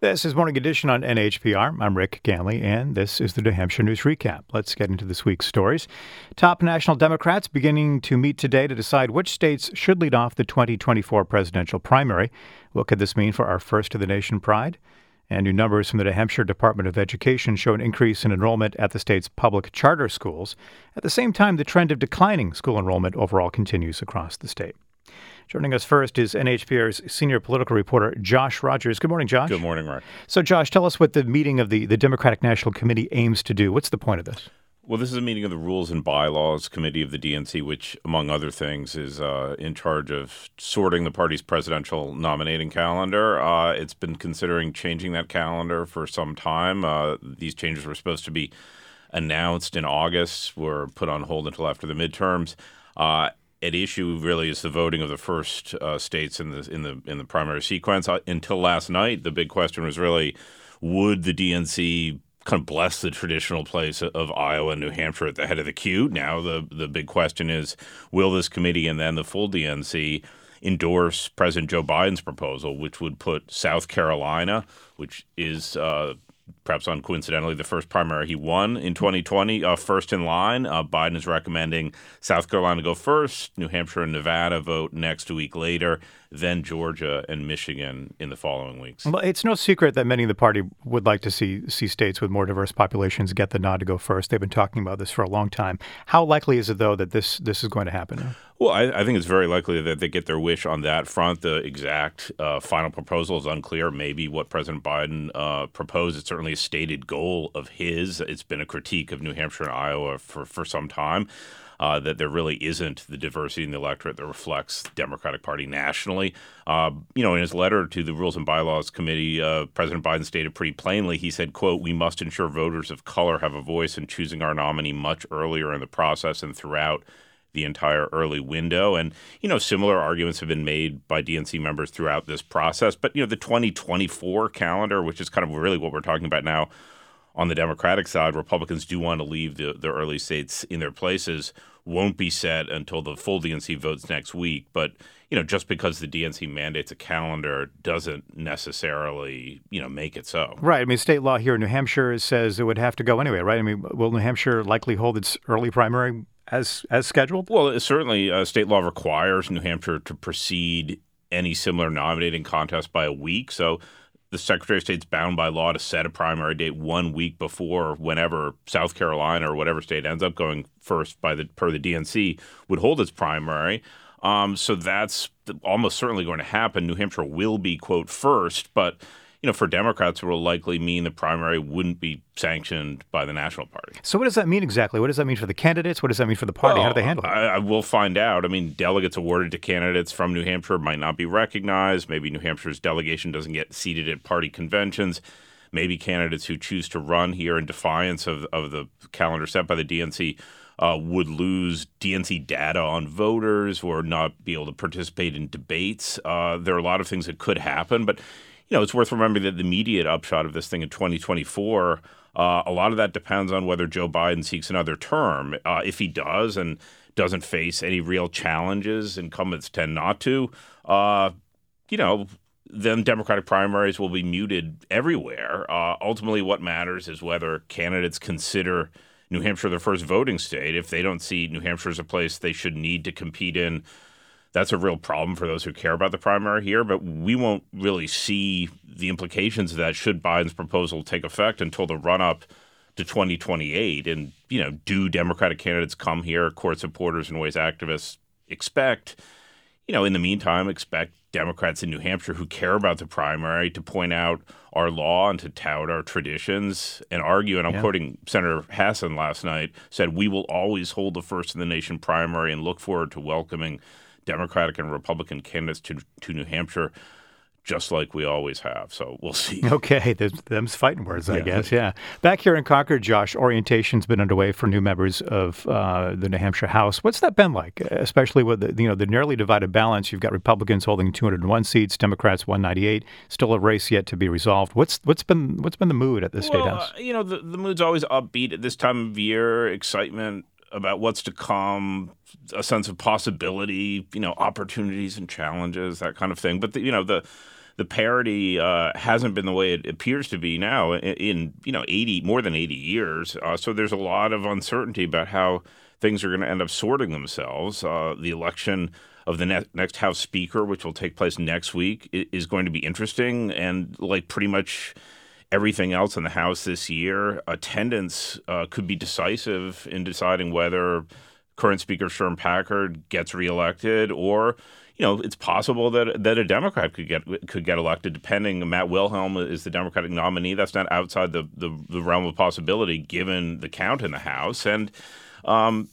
This is Morning Edition on NHPR. I'm Rick Ganley, and this is the New Hampshire News Recap. Let's get into this week's stories. Top national Democrats beginning to meet today to decide which states should lead off the 2024 presidential primary. What could this mean for our first of the nation pride? And new numbers from the New Hampshire Department of Education show an increase in enrollment at the state's public charter schools. At the same time, the trend of declining school enrollment overall continues across the state. Joining us first is NHPR's senior political reporter, Josh Rogers. Good morning, Josh. Good morning, Mark. So, Josh, tell us what the meeting of the, the Democratic National Committee aims to do. What's the point of this? Well, this is a meeting of the Rules and Bylaws Committee of the DNC, which, among other things, is uh, in charge of sorting the party's presidential nominating calendar. Uh, it's been considering changing that calendar for some time. Uh, these changes were supposed to be announced in August, were put on hold until after the midterms. At issue really is the voting of the first uh, states in the in the in the primary sequence. Uh, until last night, the big question was really would the DNC kind of bless the traditional place of Iowa and New Hampshire at the head of the queue. Now the the big question is will this committee and then the full DNC endorse President Joe Biden's proposal, which would put South Carolina, which is uh, perhaps uncoincidentally, the first primary he won in 2020, uh, first in line. Uh, Biden is recommending South Carolina go first, New Hampshire and Nevada vote next week later, then Georgia and Michigan in the following weeks. Well, it's no secret that many of the party would like to see see states with more diverse populations get the nod to go first. They've been talking about this for a long time. How likely is it, though, that this this is going to happen? Well, I, I think it's very likely that they get their wish on that front. The exact uh, final proposal is unclear. Maybe what President Biden uh, proposed. It's certainly stated goal of his. It's been a critique of New Hampshire and Iowa for, for some time uh, that there really isn't the diversity in the electorate that reflects Democratic Party nationally. Uh, you know, in his letter to the Rules and Bylaws Committee, uh, President Biden stated pretty plainly. He said, "quote We must ensure voters of color have a voice in choosing our nominee much earlier in the process and throughout." The entire early window. And, you know, similar arguments have been made by DNC members throughout this process. But, you know, the 2024 calendar, which is kind of really what we're talking about now, on the Democratic side, Republicans do want to leave the, the early states in their places, won't be set until the full DNC votes next week. But, you know, just because the DNC mandates a calendar doesn't necessarily, you know, make it so. Right. I mean, state law here in New Hampshire says it would have to go anyway, right? I mean, will New Hampshire likely hold its early primary as as scheduled? Well, certainly uh, state law requires New Hampshire to precede any similar nominating contest by a week. So the Secretary of State's bound by law to set a primary date one week before whenever South Carolina or whatever state ends up going first by the per the DNC would hold its primary. Um, so that's almost certainly going to happen. New Hampshire will be quote first, but you know, for Democrats, it will likely mean the primary wouldn't be sanctioned by the national party. So, what does that mean exactly? What does that mean for the candidates? What does that mean for the party? Well, How do they handle it? I, I will find out. I mean, delegates awarded to candidates from New Hampshire might not be recognized. Maybe New Hampshire's delegation doesn't get seated at party conventions. Maybe candidates who choose to run here in defiance of, of the calendar set by the DNC uh, would lose DNC data on voters or not be able to participate in debates. Uh, there are a lot of things that could happen, but you know, it's worth remembering that the immediate upshot of this thing in 2024, uh, a lot of that depends on whether Joe Biden seeks another term. Uh, if he does and doesn't face any real challenges, incumbents tend not to, uh, you know, then Democratic primaries will be muted everywhere. Uh, ultimately, what matters is whether candidates consider New Hampshire their first voting state. If they don't see New Hampshire as a place they should need to compete in that's a real problem for those who care about the primary here. But we won't really see the implications of that should Biden's proposal take effect until the run up to 2028. And, you know, do Democratic candidates come here, court supporters and ways activists expect? You know, in the meantime, expect Democrats in New Hampshire who care about the primary to point out our law and to tout our traditions and argue. And I'm yeah. quoting Senator Hassan last night said, We will always hold the first in the nation primary and look forward to welcoming Democratic and Republican candidates to, to New Hampshire just like we always have. So we'll see. Okay, there's them's fighting words, I yeah. guess. Yeah. Back here in Concord, Josh, orientation's been underway for new members of uh, the New Hampshire House. What's that been like, especially with the, you know the nearly divided balance? You've got Republicans holding 201 seats, Democrats 198. Still a race yet to be resolved. What's what's been what's been the mood at the well, state house? Uh, you know, the, the mood's always upbeat at this time of year. Excitement about what's to come, a sense of possibility, you know, opportunities and challenges, that kind of thing. But the, you know, the the parity uh, hasn't been the way it appears to be now in, in you know 80 more than 80 years. Uh, so there's a lot of uncertainty about how things are going to end up sorting themselves. Uh, the election of the ne- next House Speaker, which will take place next week, is going to be interesting. And like pretty much everything else in the House this year, attendance uh, could be decisive in deciding whether current Speaker Sherm Packard gets reelected or you know, it's possible that that a Democrat could get could get elected, depending. Matt Wilhelm is the Democratic nominee. That's not outside the the, the realm of possibility, given the count in the House. And, um,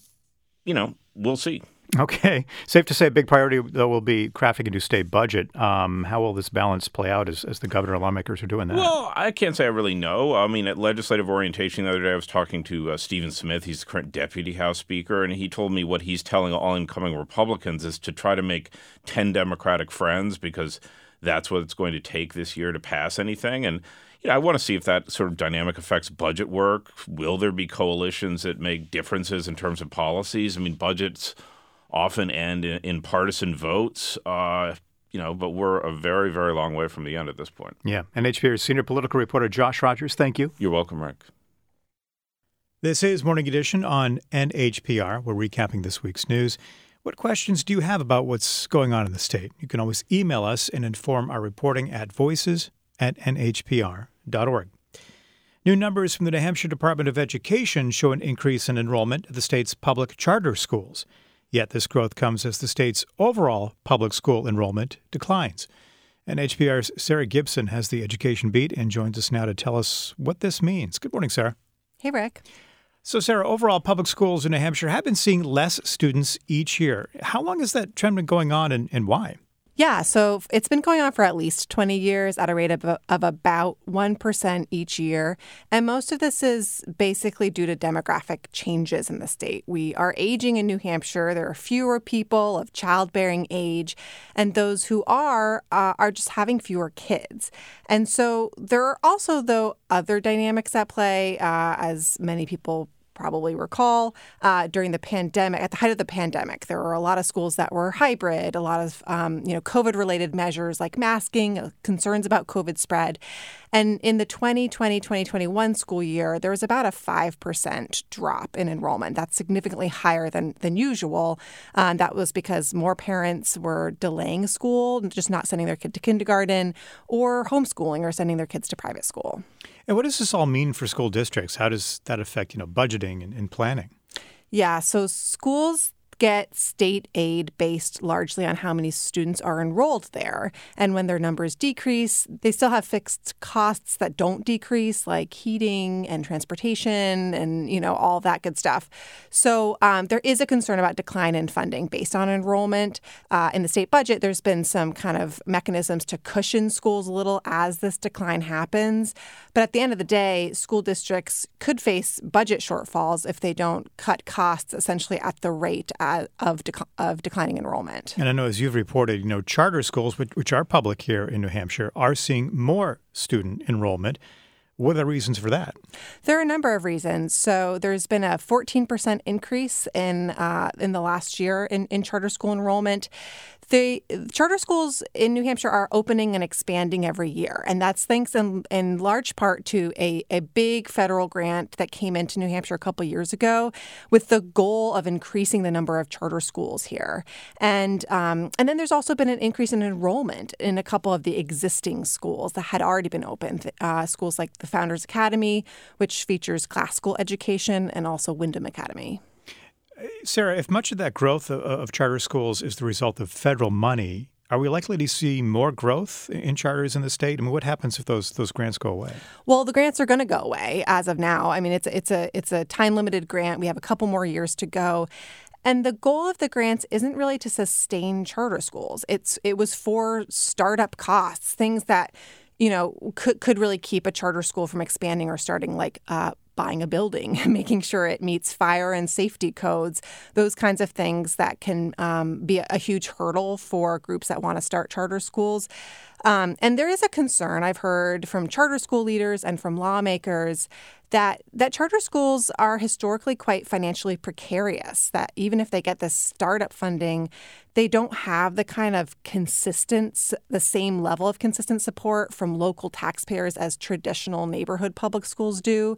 you know, we'll see. Okay. Safe to say a big priority, though, will be crafting a new state budget. Um, how will this balance play out as, as the governor and lawmakers are doing that? Well, I can't say I really know. I mean, at legislative orientation the other day, I was talking to uh, Stephen Smith. He's the current deputy House Speaker, and he told me what he's telling all incoming Republicans is to try to make 10 Democratic friends because that's what it's going to take this year to pass anything. And you know, I want to see if that sort of dynamic affects budget work. Will there be coalitions that make differences in terms of policies? I mean, budgets – often end in, in partisan votes. Uh, you know, but we're a very, very long way from the end at this point. Yeah. NHPR's senior political reporter Josh Rogers, thank you. You're welcome, Rick. This is Morning Edition on NHPR. We're recapping this week's news. What questions do you have about what's going on in the state? You can always email us and inform our reporting at voices at nhpr.org. New numbers from the New Hampshire Department of Education show an increase in enrollment at the state's public charter schools. Yet this growth comes as the state's overall public school enrollment declines. And NHPR's Sarah Gibson has the education beat and joins us now to tell us what this means. Good morning, Sarah. Hey, Rick. So, Sarah, overall, public schools in New Hampshire have been seeing less students each year. How long has that trend been going on and, and why? Yeah, so it's been going on for at least 20 years at a rate of, of about 1% each year. And most of this is basically due to demographic changes in the state. We are aging in New Hampshire. There are fewer people of childbearing age, and those who are uh, are just having fewer kids. And so there are also, though, other dynamics at play, uh, as many people probably recall uh, during the pandemic, at the height of the pandemic, there were a lot of schools that were hybrid, a lot of um, you know COVID-related measures like masking, uh, concerns about COVID spread, and in the 2020-2021 school year, there was about a five percent drop in enrollment. That's significantly higher than than usual. Uh, that was because more parents were delaying school, just not sending their kid to kindergarten, or homeschooling, or sending their kids to private school. And what does this all mean for school districts? How does that affect, you know, budgeting and, and planning? Yeah, so schools get state aid based largely on how many students are enrolled there. And when their numbers decrease, they still have fixed costs that don't decrease, like heating and transportation and, you know, all that good stuff. So um, there is a concern about decline in funding based on enrollment. Uh, in the state budget, there's been some kind of mechanisms to cushion schools a little as this decline happens. But at the end of the day, school districts could face budget shortfalls if they don't cut costs essentially at the rate uh, of dec- of declining enrollment. And I know, as you've reported, you know, charter schools, which, which are public here in New Hampshire, are seeing more student enrollment. What are the reasons for that? There are a number of reasons. So there's been a 14% increase in uh, in the last year in, in charter school enrollment. The charter schools in New Hampshire are opening and expanding every year, and that's thanks in, in large part to a, a big federal grant that came into New Hampshire a couple years ago, with the goal of increasing the number of charter schools here. And um, and then there's also been an increase in enrollment in a couple of the existing schools that had already been opened. Uh, schools like the Founders Academy, which features classical education, and also Windham Academy. Sarah, if much of that growth of, charter schools is the result of federal money, are we likely to see more growth in charters in the state? I mean, what happens if those those grants go away? Well, the grants are going to go away as of now. I mean, it's it's a it's a time limited grant. We have a couple more years to go. And the goal of the grants isn't really to sustain charter schools. It's it was for startup costs, things that you know could could really keep a charter school from expanding or starting, like uh, buying a building, making sure it meets fire and safety codes, those kinds of things that can um, be a, huge hurdle for groups that want to start charter schools. Um, and there is a concern I've heard from charter school leaders and from lawmakers that that charter schools are historically quite financially precarious. That even if they get this startup funding, they don't have the kind of consistent, the same level of consistent support from local taxpayers as traditional neighborhood public schools do.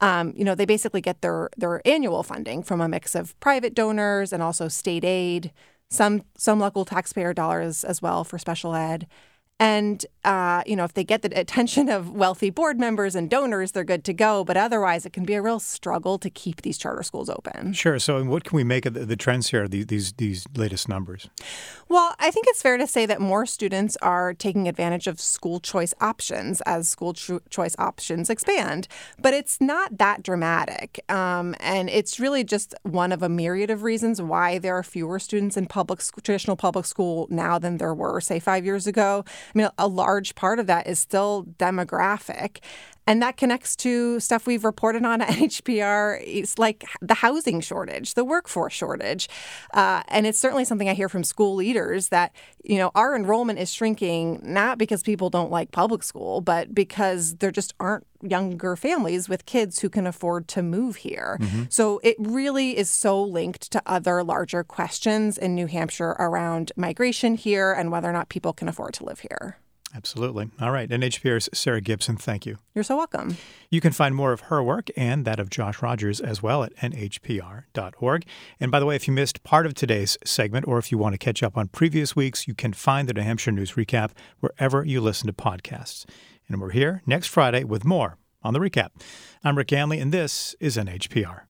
Um, you know, they basically get their their annual funding from a mix of private donors and also state aid, some some local taxpayer dollars as well for special ed. And, uh, you know, if they get the attention of wealthy board members and donors, they're good to go. But otherwise, it can be a real struggle to keep these charter schools open. Sure. So, what can we make of the, the trends here, these, these, these latest numbers? Well, I think it's fair to say that more students are taking advantage of school choice options as school cho- choice options expand. But it's not that dramatic. Um, and it's really just one of a myriad of reasons why there are fewer students in public traditional public school now than there were, say, five years ago. I mean, a large part of that is still demographic. And that connects to stuff we've reported on at NHPR. It's like the housing shortage, the workforce shortage. Uh, and it's certainly something I hear from school leaders that, you know, our enrollment is shrinking not because people don't like public school, but because there just aren't younger families with kids who can afford to move here. Mm-hmm. So it really is so linked to other larger questions in New Hampshire around migration here and whether or not people can afford to live here. Absolutely. All right. NHPR's Sarah Gibson, thank you. You're so welcome. You can find more of her work and that of Josh Rogers as well at nhpr.org. And by the way, if you missed part of today's segment or if you want to catch up on previous weeks, you can find the New Hampshire News Recap wherever you listen to podcasts. And we're here next Friday with more on the recap. I'm Rick Ganley, and this is NHPR.